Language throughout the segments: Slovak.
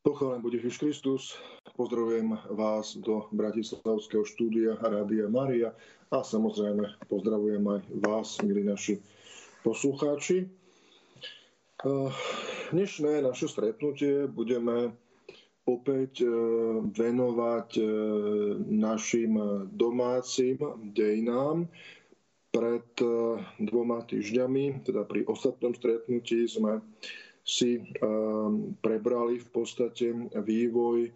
Pochválen bude Ježiš Kristus. Pozdravujem vás do Bratislavského štúdia Rádia Maria a samozrejme pozdravujem aj vás, milí naši poslucháči. Eh, dnešné naše stretnutie budeme opäť eh, venovať eh, našim domácim dejinám. Pred dvoma týždňami, teda pri ostatnom stretnutí, sme si ehm, prebrali v podstate vývoj eh,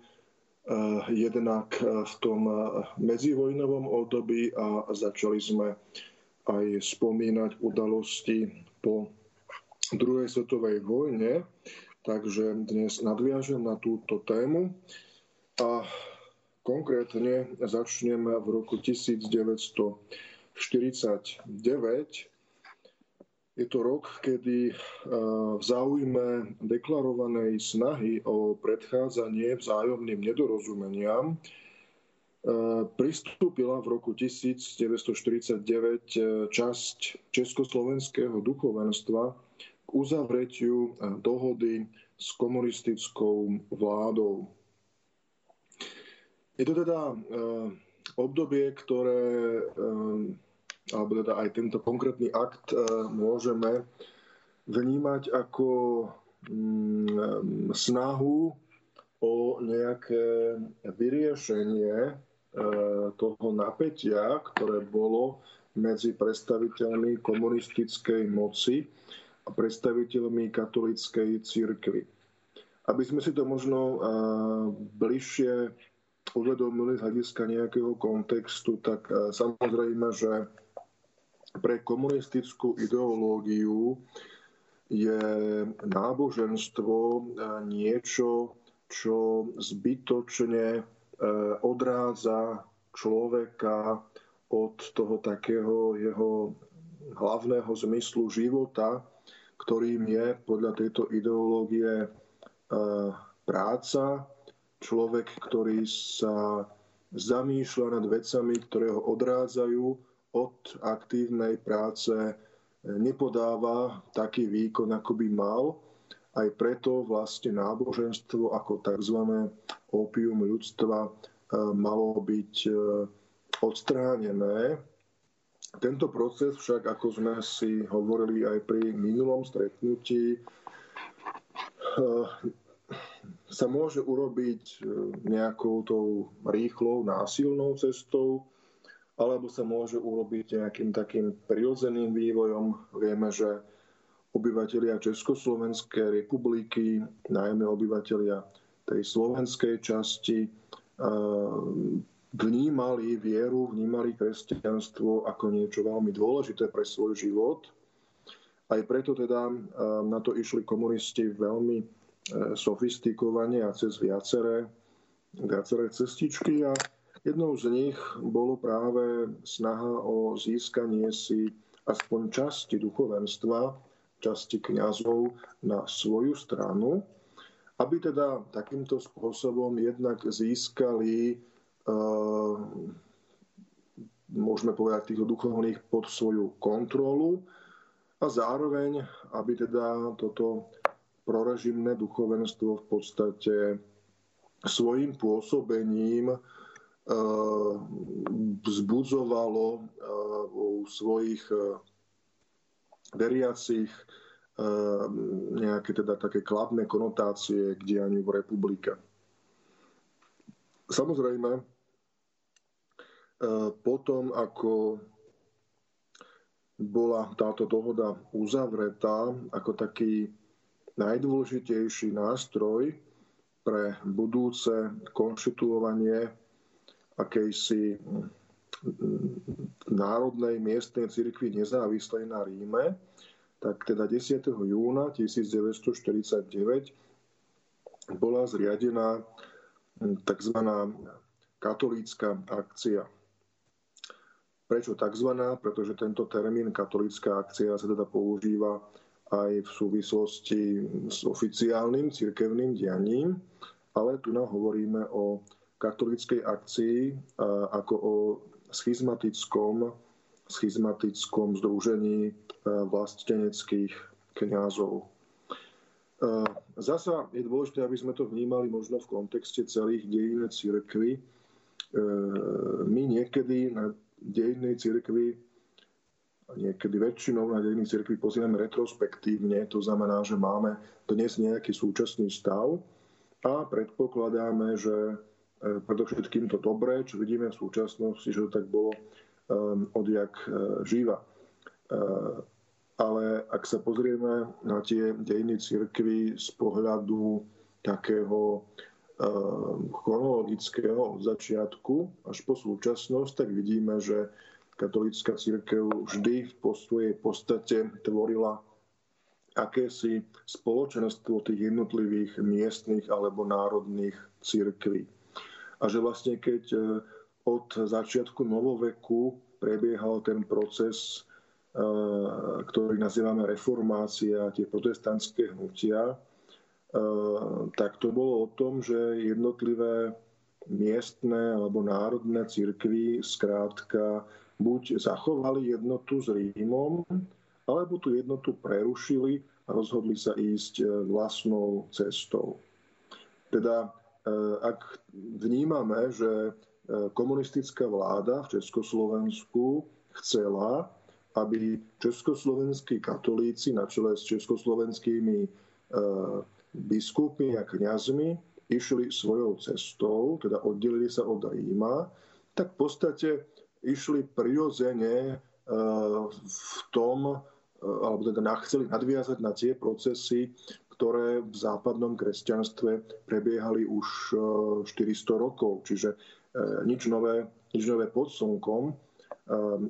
jednak eh, v tom eh, medzivojnovom období a začali sme aj spomínať udalosti po druhej svetovej vojne. Takže dnes nadviažem na túto tému a konkrétne začnem v roku 1949 je to rok, kedy v záujme deklarovanej snahy o predchádzanie vzájomným nedorozumeniam pristúpila v roku 1949 e, časť československého duchovenstva k uzavretiu dohody s komunistickou vládou. Je to teda obdobie, ktoré alebo teda aj tento konkrétny akt e, môžeme vnímať ako mm, snahu o nejaké vyriešenie e, toho napätia, ktoré bolo medzi predstaviteľmi komunistickej moci a predstaviteľmi katolíckej církvy. Aby sme si to možno e, bližšie uvedomili z hľadiska nejakého kontextu, tak samozrejme, že pre komunistickú ideológiu je náboženstvo e, niečo, čo zbytočne e, odrádza človeka od toho takého jeho hlavného zmyslu života, ktorým je podľa tejto ideológie e, práca, človek, ktorý sa zamýšľa nad vecami, ktoré ho odrádzajú od aktívnej práce e, nepodáva taký výkon, ako by mal. Aj preto vlastne náboženstvo ako tzv. opium ľudstva e, malo byť e, odstránené. Tento proces však, ako sme si hovorili aj pri minulom stretnutí, sa môže urobiť nejakou tou rýchlou, násilnou cestou, alebo sa môže urobiť nejakým takým prirodzeným vývojom. Vieme, že obyvateľia Československej republiky, najmä obyvateľia tej slovenskej časti, vnímali vieru, vnímali kresťanstvo ako niečo veľmi dôležité pre svoj život. Aj preto teda na to išli komunisti veľmi e, sofistikovane a cez viaceré, viaceré cestičky a Jednou z nich bolo práve snaha o získanie si aspoň časti duchovenstva, časti kňazov na svoju stranu, aby teda takýmto spôsobom jednak získali, uh, môžeme povedať, týchto duchovných pod svoju kontrolu a zároveň, aby teda toto prorežimné duchovenstvo v podstate svojim pôsobením vzbudzovalo eh, u svojich eh, veriacich nejaké teda také kladné konotácie k dianiu v republike. Samozrejme, potom ako bola táto dohoda uzavretá ako taký najdôležitejší nástroj pre budúce konštituovanie akejsi národnej miestnej cirkvi nezávislej na Ríme, tak teda 10. júna 1949 bola zriadená tzv. katolícka akcia. Prečo tzv.? Pretože tento termín katolícka akcia sa teda používa aj v súvislosti s oficiálnym cirkevným dianím, ale tu hovoríme o katolíckej akcii ako o schizmatickom, schizmatickom združení vlasteneckých kňazov. zasa je dôležité, aby sme to vnímali možno v kontexte celých dejín církvy. My niekedy na dejnej cirkvi niekedy väčšinou na dejných cirkvi pozrieme retrospektívne, to znamená, že máme dnes nejaký súčasný stav a predpokladáme, že e, predovšetkým to dobré, čo vidíme v súčasnosti, že to tak bolo um, odjak uh, živa. Uh, ale ak sa pozrieme na tie dejiny cirkvy z pohľadu takého chronologického od začiatku až po súčasnosť, tak vidíme, že katolícka církev vždy v svojej podstate tvorila akési spoločenstvo tých jednotlivých miestnych alebo národných církví. A že vlastne keď e, od začiatku novoveku prebiehal ten proces, e, ktorý nazývame reformácia, tie protestantské hnutia, e, tak to bolo o tom, že jednotlivé miestne alebo národné církvy skrátka buď zachovali jednotu s Rímom, alebo tú jednotu prerušili a rozhodli sa ísť vlastnou cestou. Teda ak vnímame, že e, komunistická vláda v Československu chcela, aby československí katolíci na čele s československými biskupmi a kňazmi išli svojou cestou, teda oddelili sa od Ríma, tak v podstate išli prirodzene e, v tom, e, alebo teda chceli nadviazať na tie procesy, ktoré v západnom kresťanstve prebiehali už 400 e, rokov. Čiže nič nové, nič nové pod slnkom.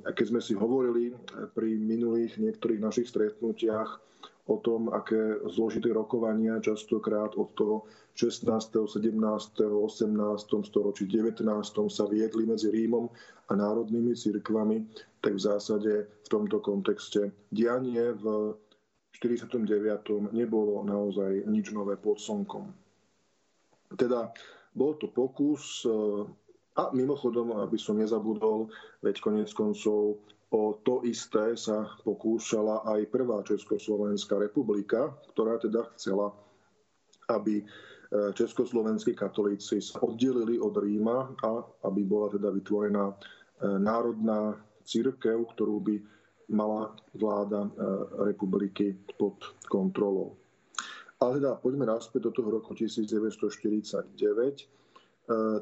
A keď sme si hovorili pri minulých niektorých našich stretnutiach o tom, aké zložité rokovania častokrát od toho 16., 17., 18. storočí, 19. sa viedli medzi Rímom a národnými cirkvami, tak v zásade v tomto kontexte dianie v 49. nebolo naozaj nič nové pod slnkom. Teda bol to pokus a mimochodom, aby som nezabudol, veď konec koncov O to isté sa pokúšala aj prvá Československá republika, ktorá teda chcela, aby e, československí katolíci sa oddelili od Ríma a aby bola teda vytvorená e, národná církev, ktorú by mala vláda e, republiky pod kontrolou. Ale teda poďme naspäť do toho roku 1949.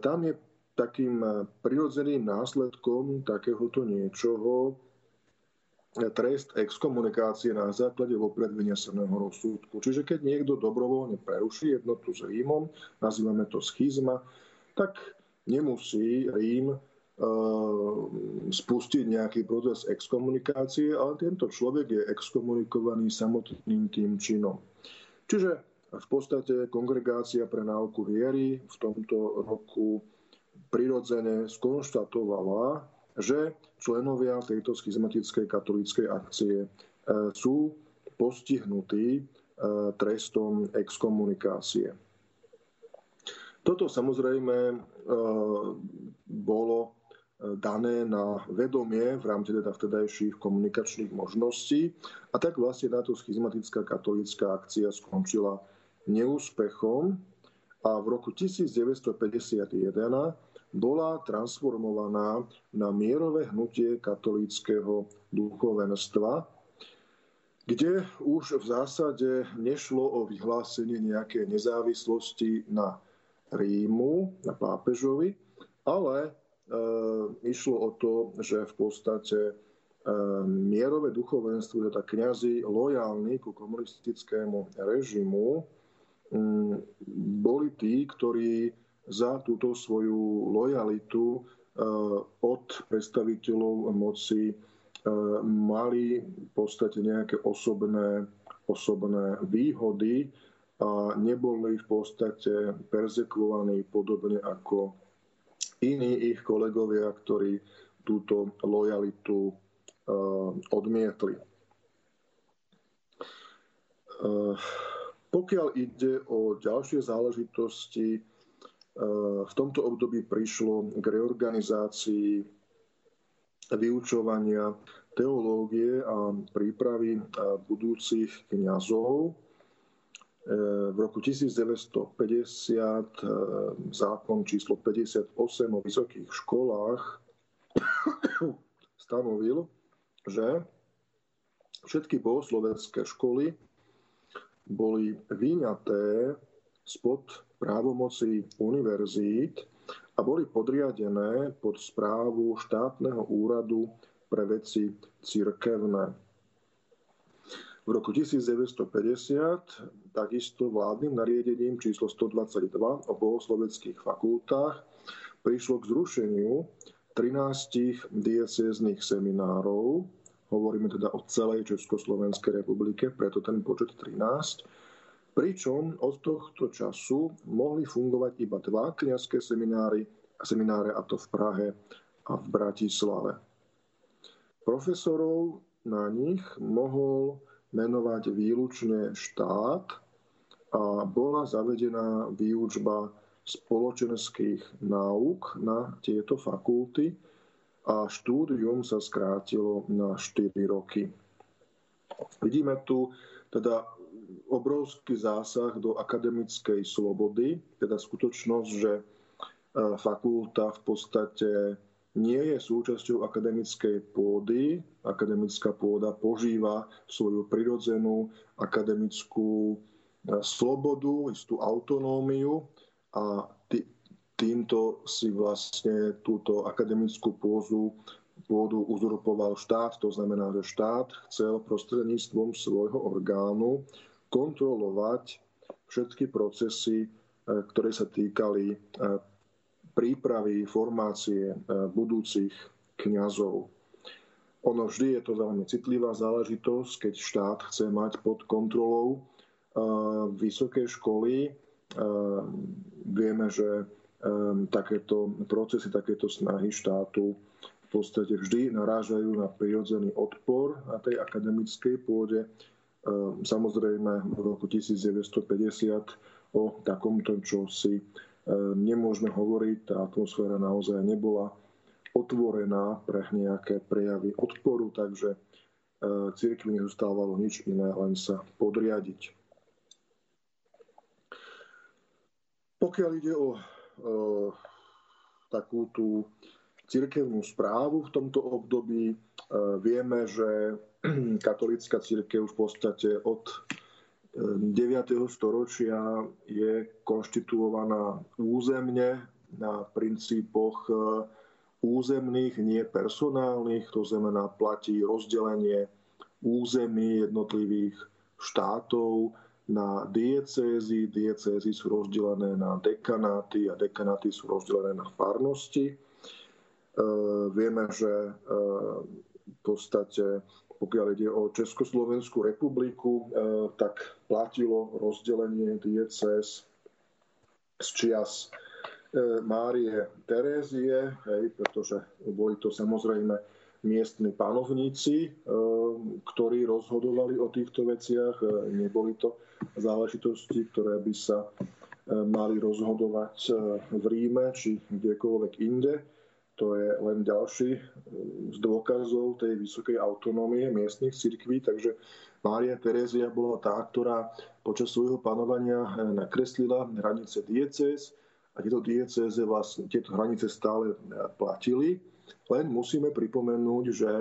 Tam je takým eh, prirodzeným následkom takéhoto niečoho trest exkomunikácie na základe vopred vyneseného rozsudku. Čiže keď niekto dobrovoľne preruší jednotu s Rímom, nazývame to schizma, tak nemusí Rím spustiť nejaký proces exkomunikácie, ale tento človek je exkomunikovaný samotným tým činom. Čiže v podstate kongregácia pre náuku viery v tomto roku prirodzene skonštatovala, že členovia tejto schizmatickej katolíckej akcie e, sú postihnutí e, trestom exkomunikácie. Toto samozrejme bolo dané na vedomie v rámci teda vtedajších komunikačných možností. A tak vlastne táto schizmatická katolícka akcia skončila neúspechom. A v roku 1951 bola transformovaná na mierové hnutie katolíckého duchovenstva, kde už v zásade nešlo o vyhlásenie nejakej nezávislosti na Rímu, na pápežovi, ale išlo o to, že v podstate e, mierové duchovenstvo, teda kňazi lojálni ku komunistickému režimu, m, boli tí, ktorí za túto svoju lojalitu eh, od predstaviteľov moci eh, mali v podstate nejaké osobné, osobné výhody a neboli v podstate perzekvovaní podobne ako iní ich kolegovia, ktorí túto lojalitu eh, odmietli. Pokiaľ ide o ďalšie záležitosti, v tomto období prišlo k reorganizácii vyučovania teológie a prípravy budúcich kňazov. V roku 1950 zákon číslo 58 o vysokých školách stanovil, že všetky bohoslovenské školy boli vyňaté spod právomoci univerzít a boli podriadené pod správu štátneho úradu pre veci cirkevné. V roku 1950 takisto vládnym nariadením číslo 122 o bohosloveckých fakultách prišlo k zrušeniu 13 diecéznych seminárov, hovoríme teda o celej Československej republike, preto ten počet 13, Pričom od tohto času mohli fungovať iba dva kniazské seminári, semináre, a to v Prahe a v Bratislave. Profesorov na nich mohol menovať výlučne štát a bola zavedená výučba spoločenských náuk na tieto fakulty a štúdium sa skrátilo na 4 roky. Vidíme tu teda obrovský zásah do akademickej slobody, teda skutočnosť, že e, fakulta v podstate nie je súčasťou akademickej pôdy. Akademická pôda požíva svoju prirodzenú akademickú e, slobodu, istú autonómiu a týmto si vlastne túto akademickú pôzu pôdu uzurpoval štát. To znamená, že štát chcel prostredníctvom svojho orgánu kontrolovať všetky procesy, e, ktoré sa týkali e, prípravy, formácie e, budúcich kňazov. Ono vždy je to veľmi citlivá záležitosť, keď štát chce mať pod kontrolou vysoké školy. Vieme, že takéto procesy, takéto snahy štátu v podstate vždy narážajú na prirodzený odpor na tej akademickej pôde samozrejme v roku 1950 o takomto, čo si ehm, nemôžeme hovoriť. Tá atmosféra naozaj nebola otvorená pre nejaké prejavy odporu, takže ehm, cirkvi nezostávalo nič iné, len sa podriadiť. Pokiaľ ide o, o takú tú cirkevnú správu v tomto období, vieme, že katolická církev v podstate od 9. Eh, storočia je konštituovaná územne na princípoch eh, územných, nie personálnych, to znamená platí rozdelenie území jednotlivých štátov na diecézy, diecézy sú rozdelené na dekanáty a dekanáty sú rozdelené na farnosti. E, vieme, že e, v podstate pokiaľ ide o Československú republiku, eh, tak platilo rozdelenie diecez z čias eh, Márie Terézie, hej, pretože boli to samozrejme miestni panovníci, eh, ktorí rozhodovali o týchto veciach. Neboli to záležitosti, ktoré by sa mali rozhodovať v Ríme či kdekoľvek inde. To je len ďalší eh, z dôkazov tej vysokej autonómie miestnych cirkví, takže Mária Terézia bola tá, ktorá počas svojho panovania eh, nakreslila hranice diecéz a tieto diecéze vlastne, tieto hranice stále eh, platili. Len musíme pripomenúť, že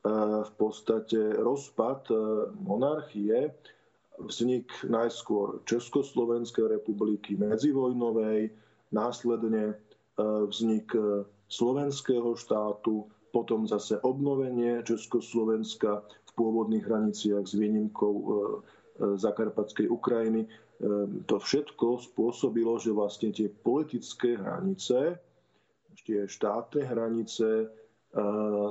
v podstate rozpad monarchie vznik najskôr Československej republiky medzivojnovej, následne vznik slovenského štátu, potom zase obnovenie Československa v pôvodných hraniciach s výnimkou e, e, Zakarpatskej Ukrajiny. E, to všetko spôsobilo, že vlastne tie politické hranice, tie štátne hranice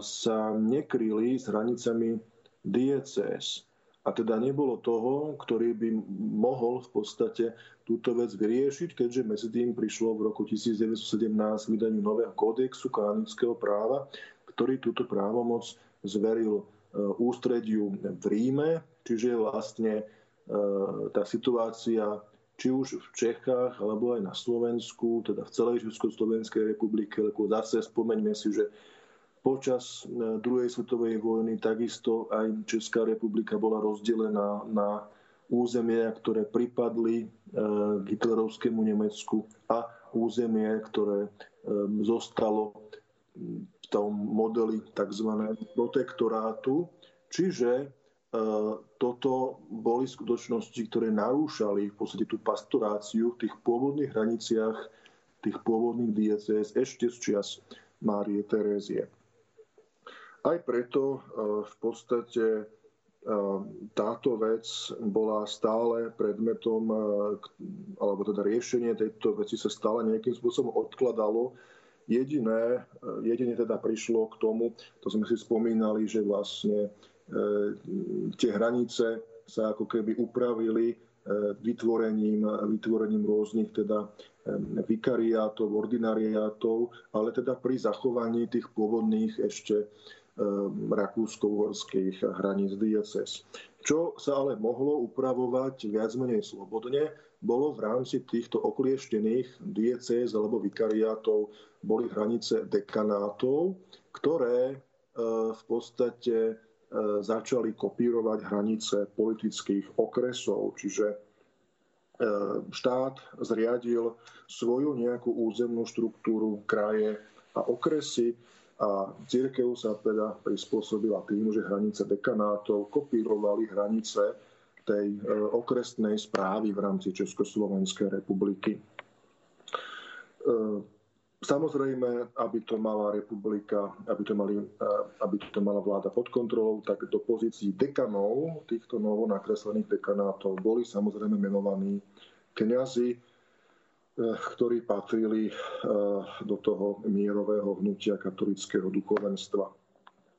sa nekryli s hranicami diecéz. A teda nebolo toho, ktorý by mohol v podstate túto vec vyriešiť, keďže medzi tým prišlo v roku 1917 vydaniu nového kódexu kanonického práva, ktorý túto právomoc zveril e, ústrediu v Ríme, čiže vlastne e, tá situácia či už v Čechách, alebo aj na Slovensku, teda v celej Československej republike, lebo zase spomeňme si, že Počas e, druhej svetovej vojny takisto aj Česká republika bola rozdelená na územia, ktoré pripadli k hitlerovskému Nemecku a územie, ktoré zostalo v tom modeli tzv. protektorátu. Čiže toto boli skutočnosti, ktoré narúšali v podstate tú pastoráciu v tých pôvodných hraniciach tých pôvodných diecéz ešte z čias Márie Terézie. Aj preto e, v podstate e, táto vec bola stále predmetom, e, alebo teda riešenie tejto veci sa stále nejakým spôsobom odkladalo. Jediné, jedine teda prišlo k tomu, to sme si spomínali, že vlastne tie hranice sa ako keby upravili vytvorením, vytvorením rôznych teda vikariátov, ordinariátov, ale teda pri zachovaní tých pôvodných ešte rakúsko-uhorských hraníc diaces. Čo sa ale mohlo upravovať viac menej slobodne, bolo v rámci týchto oklieštených diecéz alebo vikariátov boli hranice dekanátov, ktoré v podstate začali kopírovať hranice politických okresov, čiže štát zriadil svoju nejakú územnú štruktúru, kraje a okresy a církev sa teda prispôsobila tým, že hranice dekanátov kopírovali hranice tej e, okresnej správy v rámci Československej republiky. E, samozrejme, aby to mala republika, aby to, mali, e, aby to mala vláda pod kontrolou, tak do pozícií dekanov týchto novo nakreslených dekanátov boli samozrejme menovaní Eh, ktorí patrili eh, do toho mierového hnutia katolického duchovenstva.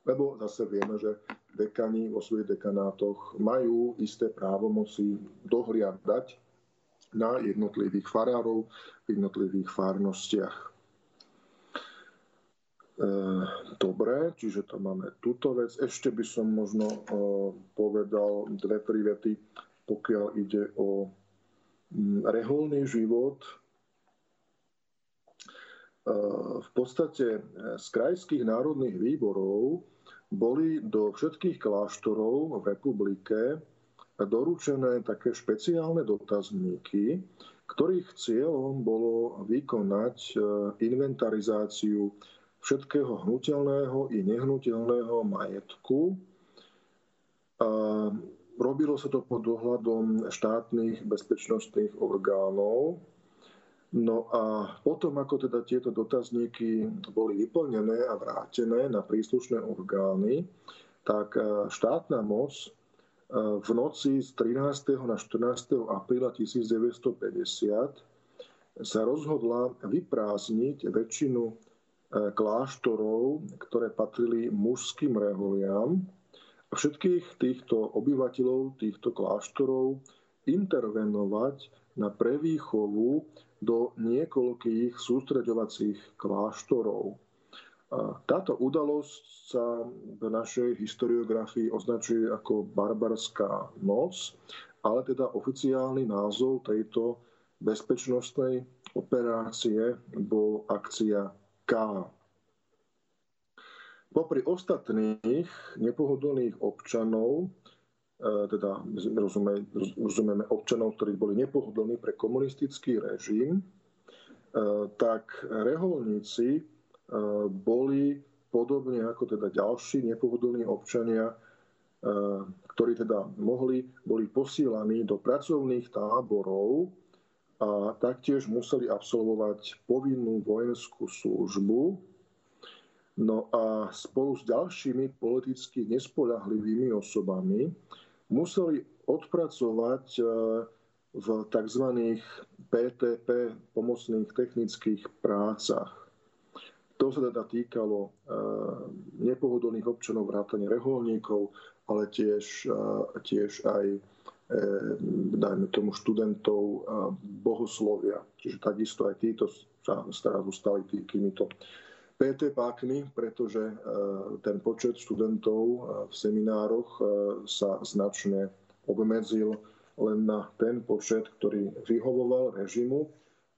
Lebo zase vieme, že dekani vo svojich dekanátoch majú isté právomoci dohliadať na jednotlivých farárov v jednotlivých farnostiach. Eh, dobre, čiže to máme túto vec. Ešte by som možno povedal dve, tri vety, pokiaľ ide o mm, reholný život v podstate e, z krajských národných výborov boli do všetkých kláštorov v republike doručené také špeciálne dotazníky, ktorých cieľom bolo vykonať e, inventarizáciu všetkého hnutelného i nehnuteľného majetku. A robilo sa to pod dohľadom štátnych bezpečnostných orgánov, No a potom, ako teda tieto dotazníky boli vyplnené a vrátené na príslušné orgány, tak e, štátna moc e, v noci z 13. na 14. apríla 1950 sa rozhodla vyprázdniť väčšinu e, kláštorov, ktoré patrili mužským reholiam všetkých týchto obyvateľov týchto kláštorov intervenovať na prevýchovu do niekoľkých sústreďovacích kláštorov. Táto udalosť sa v našej historiografii označuje ako barbarská noc, ale teda oficiálny názov tejto bezpečnostnej operácie bol akcia K. Popri ostatných nepohodlných občanov teda rozume, rozumieme občanov, ktorí boli nepohodlní pre komunistický režim, e, tak reholníci e, boli podobne ako teda ďalší nepohodlní občania, ktorí teda mohli, boli posílaní do pracovných táborov a taktiež museli absolvovať povinnú vojenskú službu. No a spolu s ďalšími politicky nespoľahlivými osobami museli odpracovať e, v tzv. PTP, pomocných technických prácach. To sa teda týkalo e, nepohodlných občanov, vrátane reholníkov, ale tiež, e, tiež aj dajme tomu študentov bohoslovia. Čiže takisto aj títo sa zrazu stali týmito PT pákmi, pretože e, ten počet študentov e, v seminároch e, sa značne obmedzil len na ten počet, ktorý vyhovoval režimu.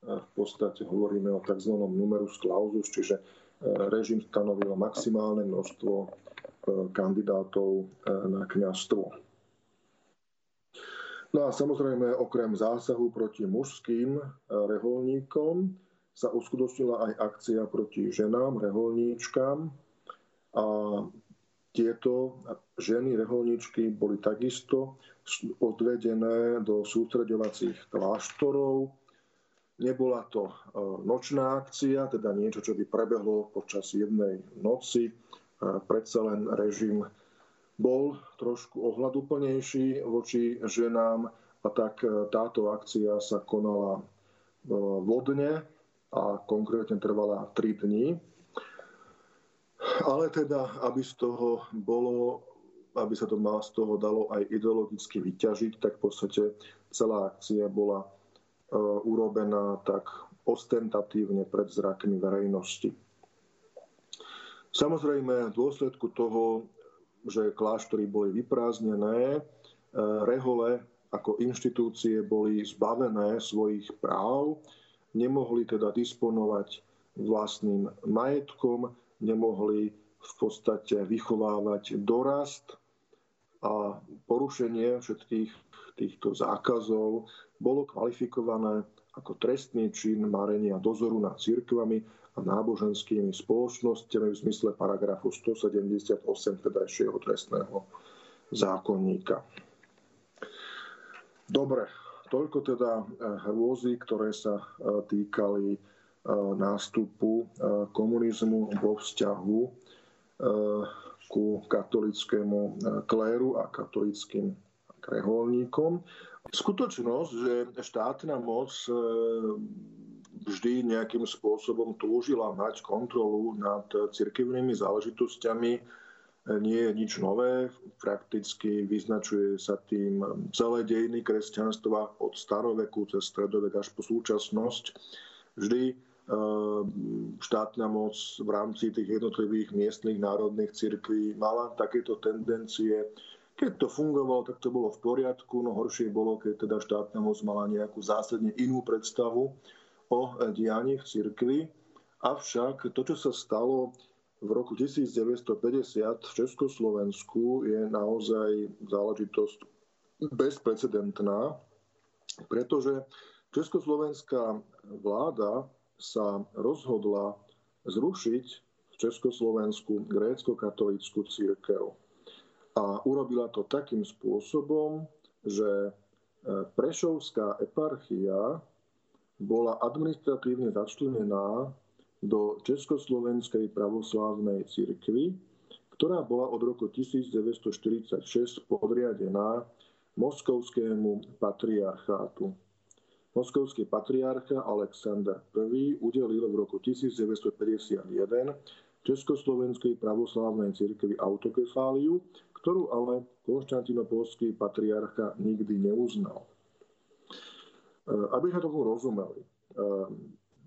V podstate hovoríme o tzv. numerus clausus, čiže režim stanovil maximálne množstvo kandidátov na kňazstvo. No a samozrejme, okrem zásahu proti mužským eh, reholníkom sa uskutočnila aj akcia proti ženám, reholníčkam. A tieto ženy, reholníčky boli takisto odvedené do sústreďovacích kláštorov. Nebola to eh, nočná akcia, teda niečo, čo by prebehlo počas jednej noci. Predsa len režim bol trošku ohľaduplnejší voči ženám a tak e, táto akcia sa konala e, vodne a konkrétne trvala 3 dní. Ale teda, aby z toho bolo, aby sa to má z toho dalo aj ideologicky vyťažiť, tak v podstate celá akcia bola e, urobená tak ostentatívne pred zrakmi verejnosti. Samozrejme, v dôsledku toho že kláštory boli vyprázdnené, e, rehole ako inštitúcie boli zbavené svojich práv, nemohli teda disponovať vlastným majetkom, nemohli v podstate vychovávať dorast a porušenie všetkých týchto zákazov bolo kvalifikované ako trestný čin marenia dozoru nad církvami a náboženskými spoločnosťami v zmysle paragrafu 178 tedajšieho trestného zákonníka. Dobre, toľko teda eh, hrôzy, ktoré sa eh, týkali eh, nástupu komunizmu vo vzťahu ku katolickému kléru a katolickým reholníkom. Skutočnosť, že štátna moc vždy nejakým spôsobom túžila mať kontrolu nad cirkevnými záležitosťami. Nie je nič nové, prakticky vyznačuje sa tým celé dejiny kresťanstva od staroveku cez stredovek až po súčasnosť. Vždy e, štátna moc v rámci tých jednotlivých miestnych národných cirkví mala takéto tendencie. Keď to fungovalo, tak to bolo v poriadku, no horšie bolo, keď teda štátna moc mala nejakú zásadne inú predstavu o dianí v cirkvi. Avšak to, čo sa stalo v roku 1950 v Československu, je naozaj záležitosť bezprecedentná, pretože československá vláda sa rozhodla zrušiť v Československu grécko-katolickú církev. A urobila to takým spôsobom, že Prešovská eparchia bola administratívne začlenená do Československej pravoslávnej cirkvi, ktorá bola od roku 1946 podriadená moskovskému patriarchátu. Moskovský patriarcha Alexander I udelil v roku 1951 Československej pravoslávnej cirkvi autokefáliu, ktorú ale konštantinopolský patriarcha nikdy neuznal. Eh, aby sme tomu rozumeli,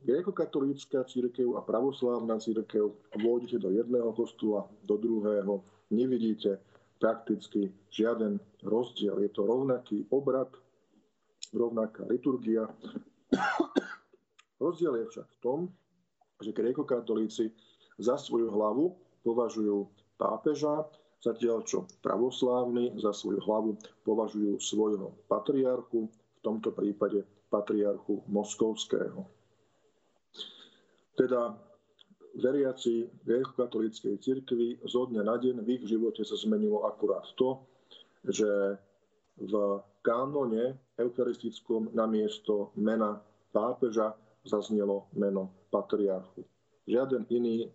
gréko-katolícka církev a pravoslávna církev vôjdete do jedného kostola, do druhého, nevidíte prakticky žiaden rozdiel. Je to rovnaký obrad, rovnaká liturgia. Rozdiel je však v tom, že gréko-katolíci za svoju hlavu považujú pápeža, zatiaľ čo pravoslávni za svoju hlavu považujú svojho patriarchu, tomto prípade patriarchu Moskovského. Teda veriaci gréko-katolíckej cirkvi zo dňa na deň v ich živote sa zmenilo akurát to, že v kánone eucharistickom namiesto mena pápeža zaznelo meno patriarchu. Žiaden iný,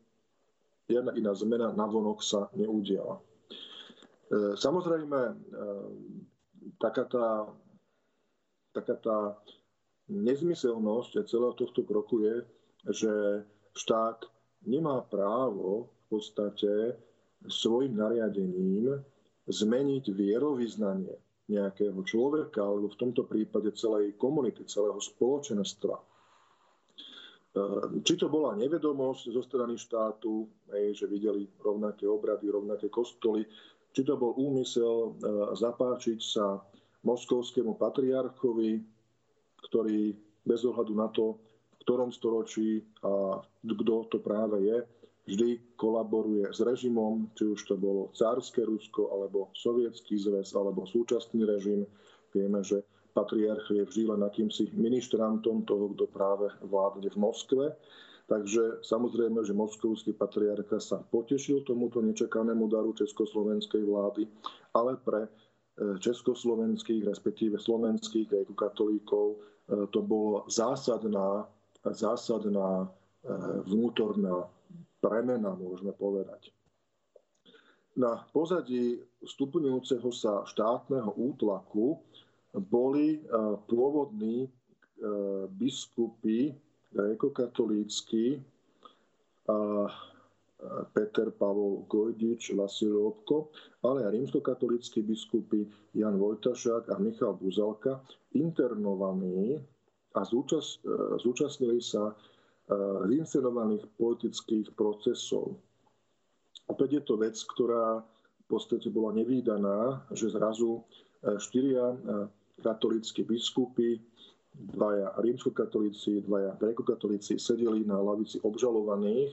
žiadna iná zmena navonok sa neudiala. E, samozrejme, e, taká tá taká tá nezmyselnosť celého tohto kroku je, že štát nemá právo v podstate svojim nariadením zmeniť vierovýznanie nejakého človeka, alebo v tomto prípade celej komunity, celého spoločenstva. Či to bola nevedomosť zo strany štátu, že videli rovnaké obrady, rovnaké kostoly, či to bol úmysel e, zapáčiť sa moskovskému patriarchovi, ktorý bez ohľadu na to, ktorom storočí a kto to práve je, vždy kolaboruje s režimom, či už to bolo cárske Rusko, alebo sovietský zväz, alebo súčasný režim, Vieme, že patriarch je vždy len akýmsi ministrantom toho, kto práve vládne v Moskve. Takže samozrejme, že moskovský patriarcha sa potešil tomuto nečakanému daru československej vlády, ale pre e, československých, respektíve slovenských katolíkov e, to bolo zásadná, zásadná e, vnútorná premena, môžeme povedať. Na pozadí stupňujúceho sa štátneho útlaku boli pôvodní biskupy grékokatolícky a Peter Pavol Gojdič, Vasil Lobko, ale aj rímskokatolíckí biskupy Jan Vojtašák a Michal Buzalka internovaní a zúčast, zúčastnili sa zinscenovaných politických procesov. Opäť je to vec, ktorá v podstate bola nevýdaná, že zrazu štyria katolíckí biskupy dvaja rímskokatolíci, dvaja grekokatolíci sedeli na lavici obžalovaných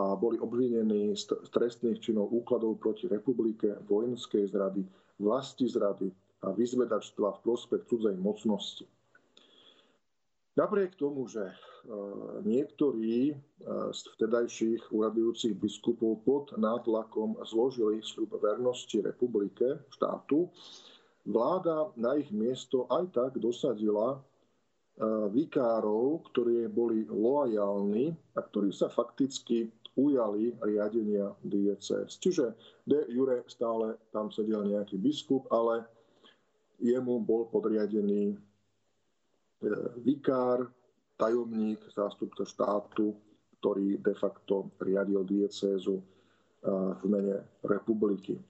a boli obvinení z trestných činov úkladov proti republike, vojenskej zrady, vlasti zrady a vyzvedačstva v prospech cudzej mocnosti. Napriek tomu, že e, niektorí e, z vtedajších uradujúcich biskupov pod nátlakom zložili sľub vernosti republike, štátu, vláda na ich miesto aj tak dosadila vikárov, ktorí boli loajálni a ktorí sa fakticky ujali riadenia diecéz. Čiže de jure stále tam sedel nejaký biskup, ale jemu bol podriadený e, vikár, tajomník, zástupca štátu, ktorý de facto riadil diecézu e, v mene republiky.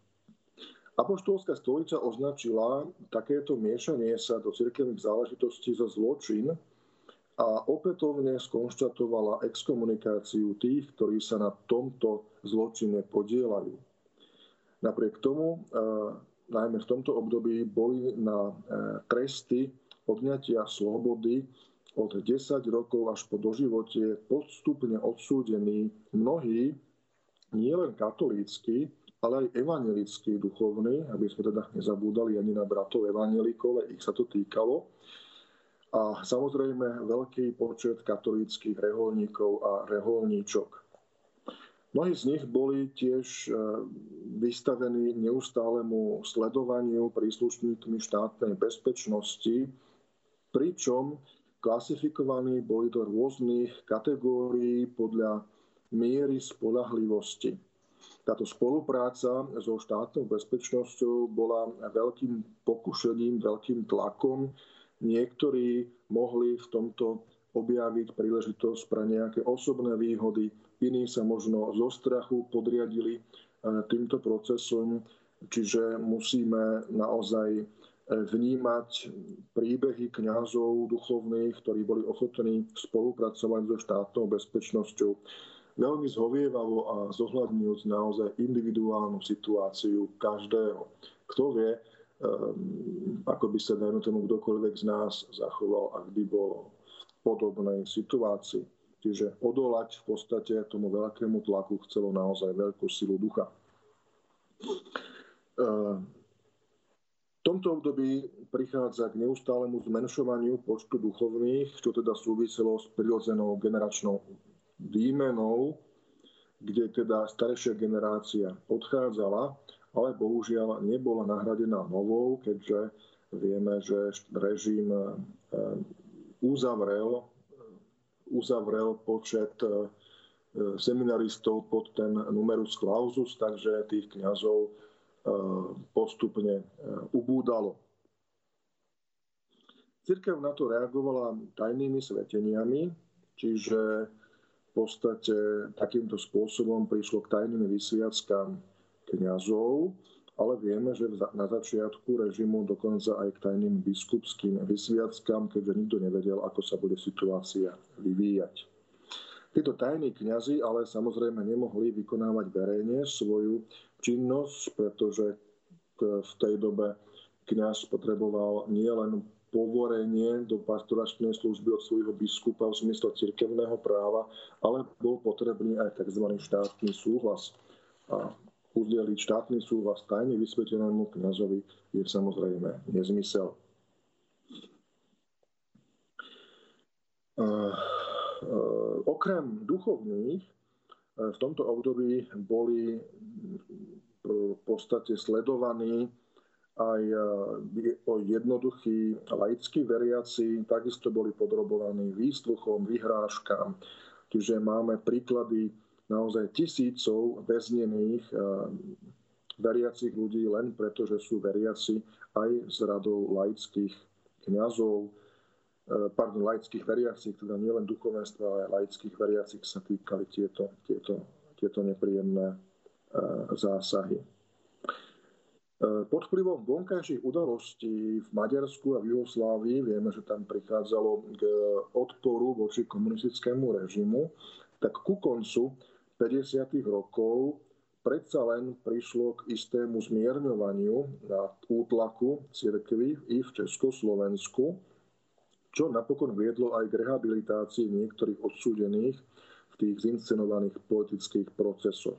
Apoštolská stolica označila takéto miešanie sa do cirkevných záležitostí za zločin a opätovne skonštatovala exkomunikáciu tých, ktorí sa na tomto zločine podielajú. Napriek tomu, e, najmä v tomto období, boli na e, tresty odňatia slobody od 10 rokov až po doživotie postupne odsúdení mnohí, nielen katolícky, ale aj evangelickí duchovní, aby sme teda nezabúdali ani na bratov evangelikov, ich sa to týkalo. A samozrejme veľký počet katolíckých reholníkov a reholníčok. Mnohí z nich boli tiež e, vystavení neustálemu sledovaniu príslušníkmi štátnej bezpečnosti, pričom klasifikovaní boli do rôznych kategórií podľa miery spolahlivosti. Táto spolupráca so štátnou bezpečnosťou bola veľkým pokušením, veľkým tlakom. Niektorí mohli v tomto objaviť príležitosť pre nejaké osobné výhody, iní sa možno zo strachu podriadili e, týmto procesom, čiže musíme naozaj vnímať príbehy kňazov duchovných, ktorí boli ochotní spolupracovať so štátnou bezpečnosťou veľmi zhovievavo a zohľadňujúc naozaj individuálnu situáciu každého. Kto vie, um, ako by sa, dajme tomu, kdokoľvek z nás zachoval, ak by bol v podobnej situácii. Čiže odolať v podstate tomu veľkému tlaku chcelo naozaj veľkú silu ducha. Tomto období prichádza k neustálemu zmenšovaniu počtu duchovných, čo teda súviselo s prirodzenou generačnou výmenou, kde teda staršia generácia odchádzala, ale bohužiaľ nebola nahradená novou, keďže vieme, že režim e, uzavrel, uzavrel počet e, seminaristov pod ten numerus clausus, takže tých kňazov postupne ubúdalo. Cirkev na to reagovala tajnými sveteniami, čiže v podstate takýmto spôsobom prišlo k tajným vysviackám kňazov, ale vieme, že na začiatku režimu dokonca aj k tajným biskupským vysviackám, keďže nikto nevedel, ako sa bude situácia vyvíjať. Títo tajní kňazi ale samozrejme nemohli vykonávať verejne svoju činnosť, pretože v tej dobe kňaz potreboval nielen povorenie do pastoračnej služby od svojho biskupa v zmysle cirkevného práva, ale bol potrebný aj tzv. štátny súhlas. A udeliť štátny súhlas tajne vysvetenému kniazovi je samozrejme nezmysel. Okrem duchovných v tomto období boli v podstate sledovaní aj jednoduchí laickí veriaci, takisto boli podrobovaní výsluchom, vyhrážkam, čiže máme príklady naozaj tisícov väznených veriacich ľudí len preto, že sú veriaci aj z radou laických kňazov, e, pardon, laických veriacich, teda nielen duchovenstva, ale aj laických veriacich sa týkali tieto, tieto, tieto nepríjemné e, zásahy. E, pod vplyvom vonkajších udalostí v Maďarsku a v Jugoslávii vieme, že tam prichádzalo k odporu voči komunistickému režimu, tak ku koncu 50. rokov predsa len prišlo k istému zmierňovaniu na útlaku cirkvy i v Československu, čo napokon viedlo aj k rehabilitácii niektorých odsúdených v tých zinscenovaných politických procesoch.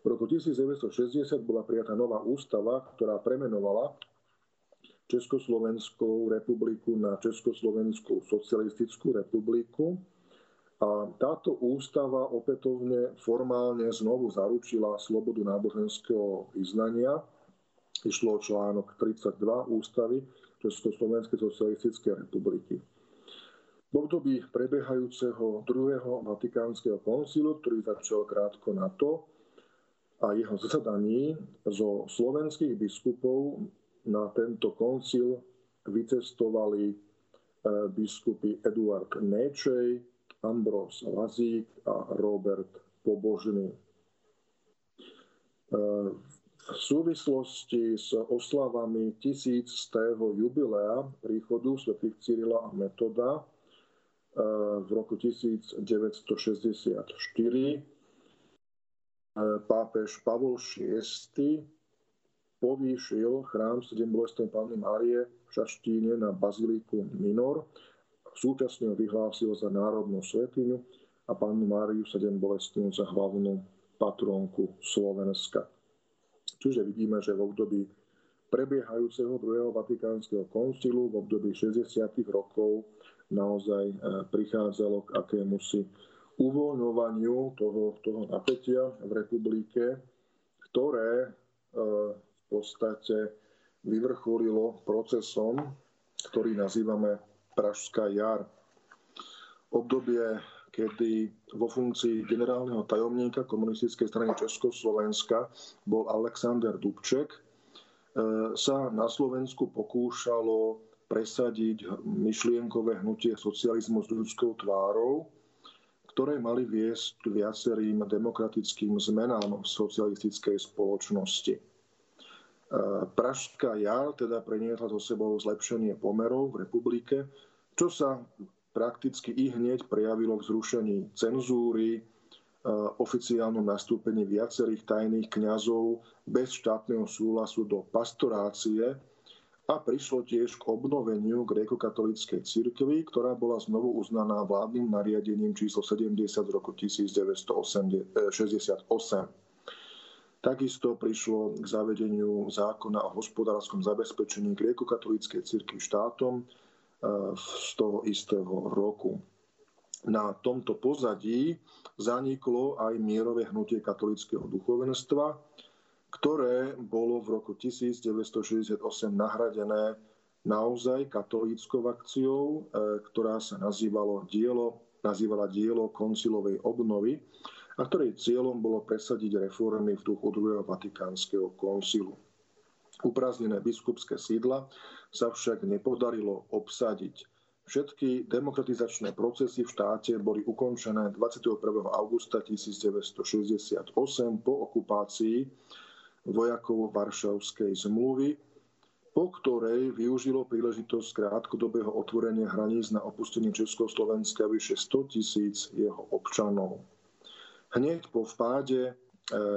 V roku 1960 bola prijatá nová ústava, ktorá premenovala Československú republiku na Československú socialistickú republiku a táto ústava opätovne formálne znovu zaručila slobodu náboženského vyznania. Išlo o článok 32 ústavy Československej socialistickej republiky. V období prebiehajúceho druhého Vatikánskeho koncilu, ktorý začal krátko na to, a jeho zasadaní zo slovenských biskupov na tento koncil vycestovali eh, biskupy Eduard Nečej, Ambros Lazík a Robert Pobožný. E, v súvislosti s oslavami tisíctého jubilea príchodu svätých Cyrila a Metoda e, v roku 1964 e, pápež Pavol VI povýšil chrám 7 bolestnej Panny Márie v Šaštíne na baziliku Minor Súčasne ho vyhlásil za národnú svetiňu a pánu Máriu sedem bolestnú za hlavnú patronku Slovenska. Čiže vidíme, že v období prebiehajúceho druhého Vatikánskeho koncilu v období 60. rokov naozaj e, prichádzalo k akémusi uvoľňovaniu toho, toho napätia v republike, ktoré e, v podstate vyvrcholilo procesom, ktorý nazývame Pražská jar. Obdobie, kedy vo funkcii generálneho tajomníka komunistickej strany Československa bol Alexander Dubček, e, sa na Slovensku pokúšalo presadiť myšlienkové hnutie socializmu s ľudskou tvárou, ktoré mali viesť k viacerým demokratickým zmenám v socialistickej spoločnosti. E, Pražská jar teda preniesla so sebou zlepšenie pomerov v republike, čo sa prakticky i hneď prejavilo v zrušení cenzúry, e, oficiálnom nastúpení viacerých tajných kňazov bez štátneho súhlasu do pastorácie a prišlo tiež k obnoveniu gréko-katolíckej cirkvi, ktorá bola znovu uznaná vládnym nariadením číslo 70 z roku 1968. Takisto prišlo k zavedeniu zákona o hospodárskom zabezpečení gréko-katolíckej cirkvi štátom, z toho istého roku. Na tomto pozadí zaniklo aj mierové hnutie katolického duchovenstva, ktoré bolo v roku 1968 nahradené naozaj katolíckou akciou, e, ktorá sa nazývalo dielo, nazývala dielo koncilovej obnovy a ktorej cieľom bolo presadiť reformy v duchu druhého vatikánskeho koncilu. Uprázdnené biskupské sídla sa však nepodarilo obsadiť. Všetky demokratizačné procesy v štáte boli ukončené 21. augusta 1968 po okupácii vojakov Varšavskej zmluvy, po ktorej využilo príležitosť krátkodobého otvorenia hraníc na opustenie Československa vyše 100 tisíc jeho občanov. Hneď po vpáde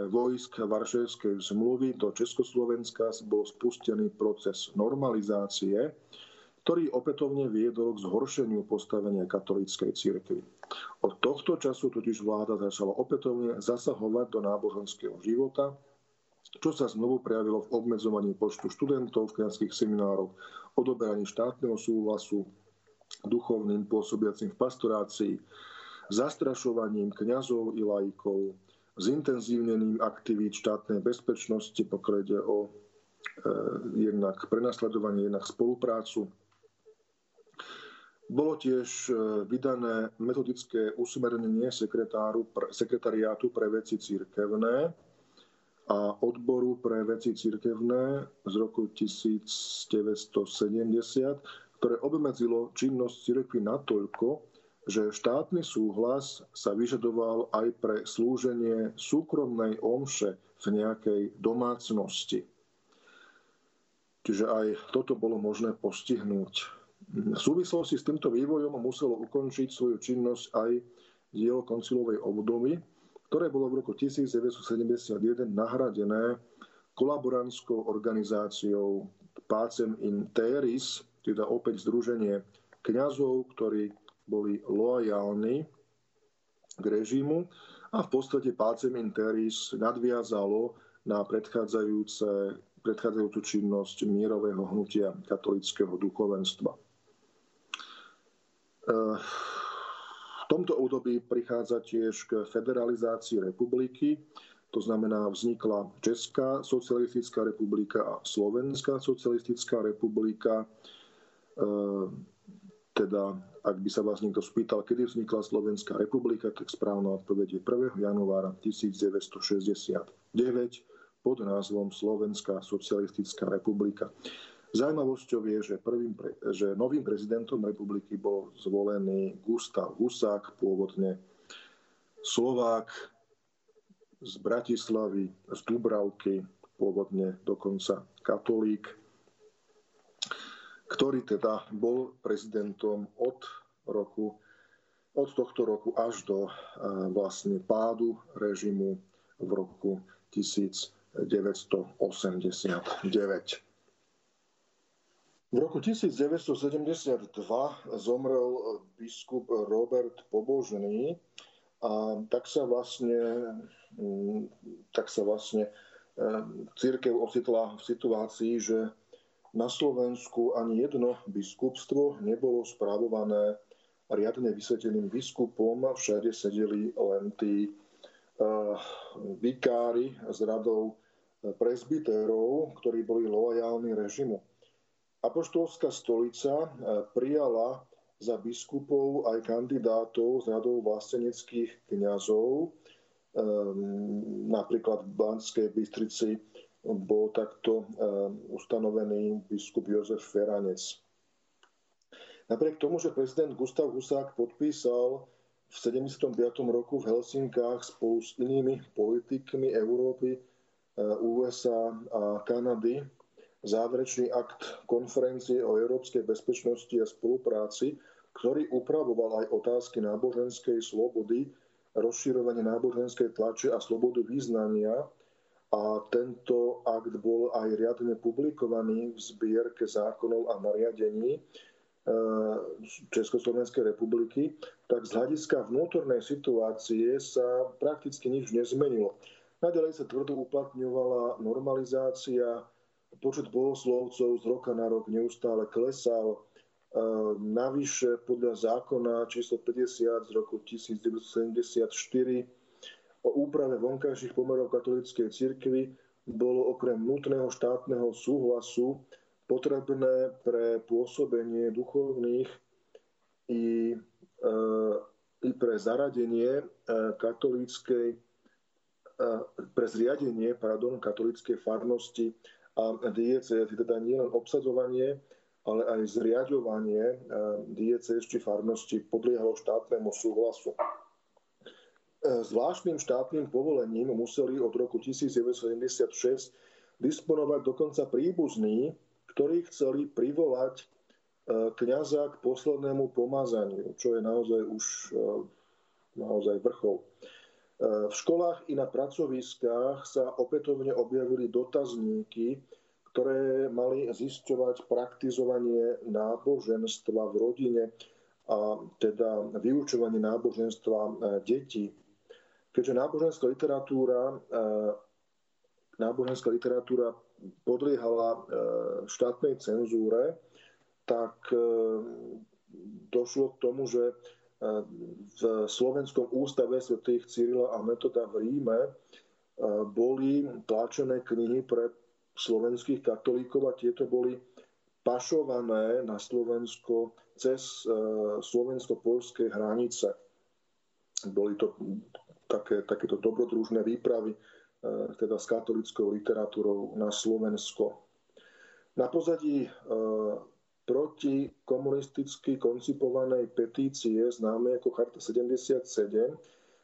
vojsk Varšavskej zmluvy do Československa bol spustený proces normalizácie, ktorý opätovne viedol k zhoršeniu postavenia katolíckej cirkvi. Od tohto času totiž vláda začala opätovne zasahovať do náboženského života čo sa znovu prejavilo v obmedzovaní počtu študentov v kniazských seminároch, odoberaní štátneho súhlasu duchovným pôsobiacim v pastorácii, zastrašovaním kňazov i laikov, zintenzívnením aktivít štátnej bezpečnosti, pokiaľ ide o e, jednak prenasledovanie, jednak spoluprácu. Bolo tiež e, vydané metodické usmernenie sekretariátu pre veci církevné, a odboru pre veci cirkevné z roku 1970, ktoré obmedzilo činnosť cirkvy natoľko, že štátny súhlas sa vyžadoval aj pre slúženie súkromnej omše v nejakej domácnosti. Čiže aj toto bolo možné postihnúť. V súvislosti s týmto vývojom muselo ukončiť svoju činnosť aj dielo koncilovej obdovy, ktoré bolo v roku 1971 nahradené kolaborantskou organizáciou Pacem in Teris, teda opäť združenie kňazov, ktorí boli loajálni k režimu a v podstate Pacem in Teris nadviazalo na predchádzajúce, predchádzajúcu činnosť mierového hnutia katolického duchovenstva. Uh, tomto období prichádza tiež k federalizácii republiky, to znamená vznikla Česká socialistická republika a Slovenská socialistická republika. Teda, ak by sa vás niekto spýtal, kedy vznikla Slovenská republika, tak správna odpoveď je 1. januára 1969 pod názvom Slovenská socialistická republika. Zaujímavosťou je, že, prvým, že novým prezidentom republiky bol zvolený Gustav Husák, pôvodne Slovák z Bratislavy, z Dubravky, pôvodne dokonca katolík, ktorý teda bol prezidentom od roku od tohto roku až do vlastne pádu režimu v roku 1989. V roku 1972 zomrel biskup Robert Pobožný a tak sa vlastne, mm, tak sa vlastne e, církev ocitla v situácii, že na Slovensku ani jedno biskupstvo nebolo správované riadne vysveteným biskupom, všade sedeli len tí uh, vikári z radou presbytérov, ktorí boli loajálni režimu. Apoštolská stolica e, prijala za biskupov aj kandidátov z radov vlasteneckých kňazov. E, napríklad v Banskej Bystrici bol takto e, ustanovený biskup Jozef Feranec. Napriek tomu, že prezident Gustav Husák podpísal v 75. roku v Helsinkách spolu s inými politikmi Európy, USA a Kanady záverečný akt konferencie o európskej bezpečnosti a spolupráci, ktorý upravoval aj otázky náboženskej slobody, rozširovanie náboženskej tlače a slobodu význania. A tento akt bol aj riadne publikovaný v zbierke zákonov a nariadení e, Československej republiky, tak z hľadiska vnútornej situácie sa prakticky nič nezmenilo. Naďalej sa tvrdo uplatňovala normalizácia počet bohoslovcov z roka na rok neustále klesal. Navyše podľa zákona číslo 50 z roku 1974 o úprave vonkajších pomerov katolíckej cirkvi bolo okrem nutného štátneho súhlasu potrebné pre pôsobenie duchovných i, e, i pre zaradenie e, katolíckej e, pre zriadenie pardon, katolíckej farnosti a diecéz, teda nielen obsadzovanie, ale aj zriadovanie diecéz či farnosti podliehalo štátnemu súhlasu. Eh, zvláštnym štátnym povolením museli od roku 1976 disponovať dokonca príbuzní, ktorí chceli privolať eh, kniaza k poslednému pomazaniu, čo je naozaj už naozaj vrchol. V školách i na pracoviskách sa opätovne objavili dotazníky, ktoré mali zisťovať praktizovanie náboženstva v rodine a teda vyučovanie náboženstva e, detí. Keďže náboženská literatúra e, náboženská literatúra podliehala štátnej cenzúre, tak došlo k tomu, že v Slovenskom ústave svätých Cyrila a Metoda v Ríme boli tlačené knihy pre slovenských katolíkov a tieto boli pašované na Slovensko cez slovensko-polské hranice. Boli to také, takéto dobrodružné výpravy teda s katolickou literatúrou na Slovensko. Na pozadí proti komunisticky koncipovanej petície známe ako Charta 77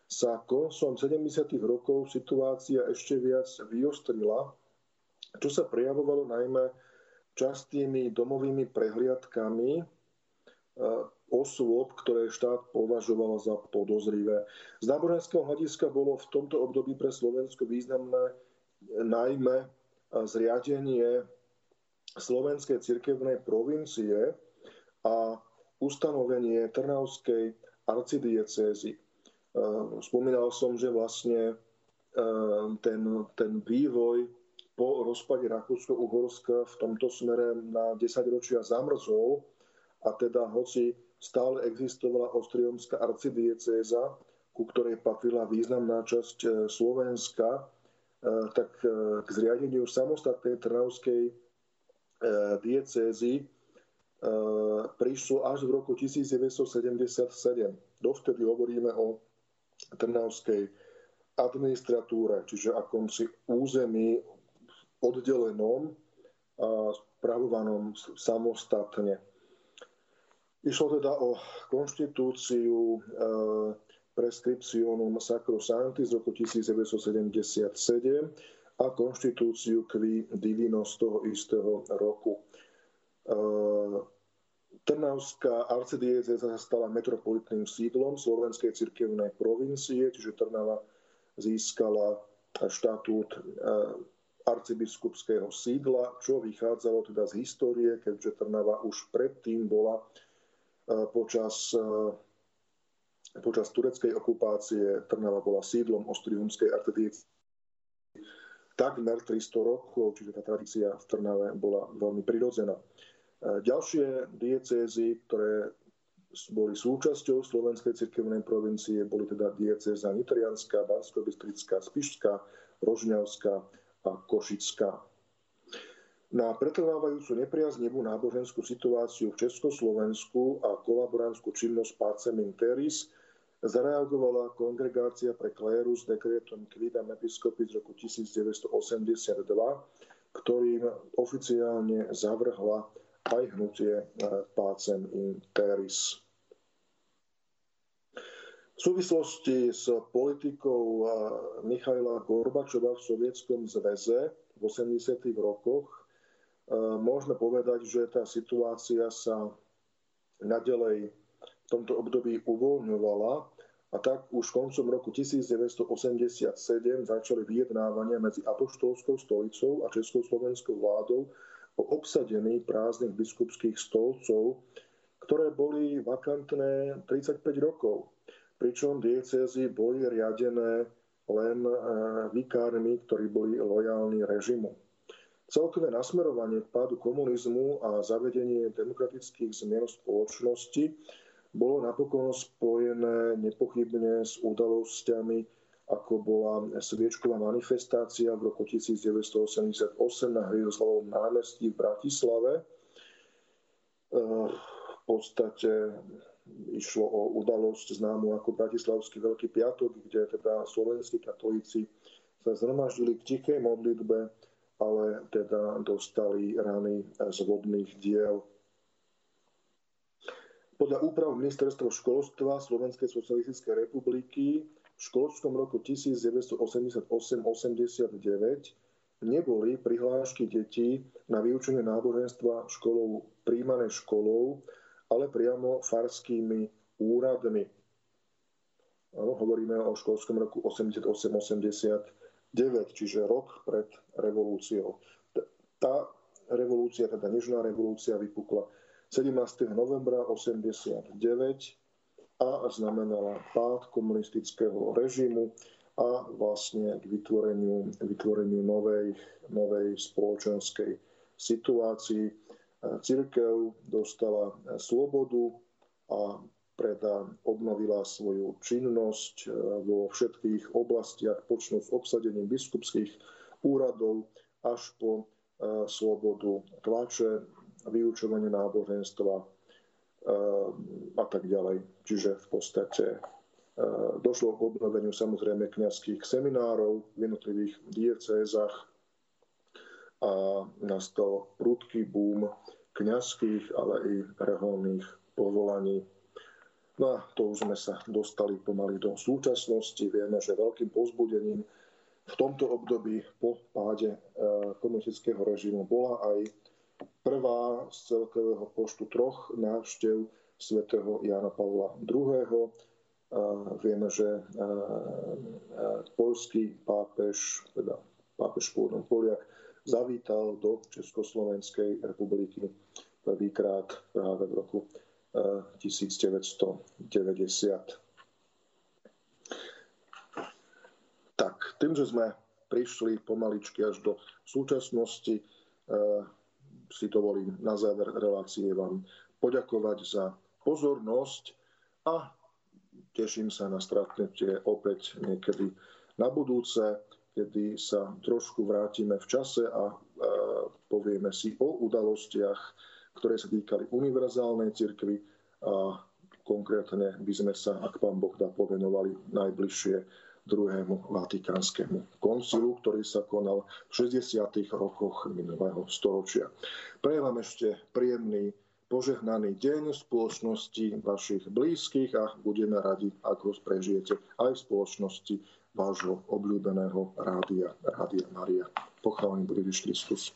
sa koncom 70. rokov situácia ešte viac vyostrila, čo sa prejavovalo najmä častými domovými prehliadkami e, osôb, ktoré štát považoval za podozrivé. Z náboženského hľadiska bolo v tomto období pre Slovensko významné najmä zriadenie slovenskej cirkevnej provincie a ustanovenie Trnavskej arcidiecézy. Spomínal som, že vlastne ten, ten vývoj po rozpade Rakúsko-Uhorska v tomto smere na 10 ročia zamrzol a teda hoci stále existovala Ostriomská arcidiecéza, ku ktorej patrila významná časť e, Slovenska, tak k zriadeniu samostatnej Trnavskej E, diecézy e, prišlo až v roku 1977. Dovtedy hovoríme o Trnavskej administratúre, čiže akomsi území oddelenom a spravovanom samostatne. Išlo teda o konštitúciu e, prescriptionum sacrosanctis z roku 1977 a konštitúciu Qui Divino z toho istého roku. E, Trnavská arcidieceza sa stala metropolitným sídlom slovenskej cirkevnej provincie, čiže Trnava získala štatút e, arcibiskupského sídla, čo vychádzalo teda z histórie, keďže Trnava už predtým bola počas, počas tureckej okupácie Trnava bola sídlom Ostriumskej arcidiecezy takmer 300 rokov, čiže tá tradícia v Trnave bola veľmi prirodzená. E, ďalšie diecézy, ktoré boli súčasťou slovenskej cirkevnej provincie, boli teda diecéza Nitrianská, Bansko-Bystrická, Spišská, Rožňavská a Košická. Na pretrvávajúcu nepriaznivú náboženskú situáciu v Československu a kolaborantskú činnosť Pacem Interis zareagovala kongregácia pre klérus dekretom Quidam Episcopis z roku 1982, ktorým oficiálne zavrhla aj hnutie eh, Pacem in Teris. V súvislosti s politikou eh, Michaila Gorbačova v Sovietskom zväze v 80. rokoch môžeme povedať, že tá situácia sa nadalej v tomto období uvoľňovala a tak už koncom roku 1987 začali vyjednávania medzi Apoštolskou stolicou a Československou vládou o obsadení prázdnych biskupských stolcov, ktoré boli vakantné 35 rokov. Pričom diecézy boli riadené len e, vikármi, ktorí boli lojálni režimu. Celkové nasmerovanie k pádu komunizmu a zavedenie demokratických zmien v spoločnosti bolo napokon spojené nepochybne s udalosťami, ako bola sviečková manifestácia v roku 1988 na Hviezdoslavom námestí v Bratislave. V podstate išlo o udalosť známu ako Bratislavský Veľký piatok, kde teda slovenskí katolíci sa zhromaždili k tichej modlitbe, ale teda dostali rany z vodných diel. Podľa úprav Ministerstva školstva Slovenskej socialistickej republiky v školskom roku 1988-89 neboli prihlášky detí na vyučenie náboženstva školou príjmané školou, ale priamo farskými úradmi. Ano, hovoríme o školskom roku 88-89, čiže rok pred revolúciou. Tá revolúcia, teda nežná revolúcia, vypukla 17. novembra 89 a znamenala pád komunistického režimu a vlastne k vytvoreniu, vytvoreniu novej, novej spoločenskej situácii. Církev dostala slobodu a preda obnovila svoju činnosť vo všetkých oblastiach, počnúť s obsadením biskupských úradov až po slobodu tlače, vyučovanie náboženstva a tak ďalej. Čiže v podstate došlo k obnoveniu samozrejme kniazských seminárov v jednotlivých diecézach a nastal prudký boom kniazských, ale i reholných povolaní. No a to už sme sa dostali pomaly do súčasnosti. Vieme, že veľkým pozbudením v tomto období po páde e, komunistického režimu bola aj prvá z celkového počtu troch návštev svätého Jana Pavla II. Vieme, že polský pápež, teda pápež pôvodom Poliak, zavítal do Československej republiky prvýkrát práve v roku 1990. Tak, tým, že sme prišli pomaličky až do súčasnosti, si dovolím na záver relácie vám poďakovať za pozornosť a teším sa na stretnutie opäť niekedy na budúce kedy sa trošku vrátime v čase a povieme si o udalostiach, ktoré sa týkali univerzálnej cirkvi a konkrétne by sme sa, ak pán Boh dá, povenovali najbližšie druhému vatikánskemu koncilu, ktorý sa konal v 60. rokoch minulého storočia. Prajem vám ešte príjemný požehnaný deň v spoločnosti vašich blízkych a budeme radi, ako prežijete aj v spoločnosti vášho obľúbeného rádia, Rádia Maria. Pochválený bude Kristus.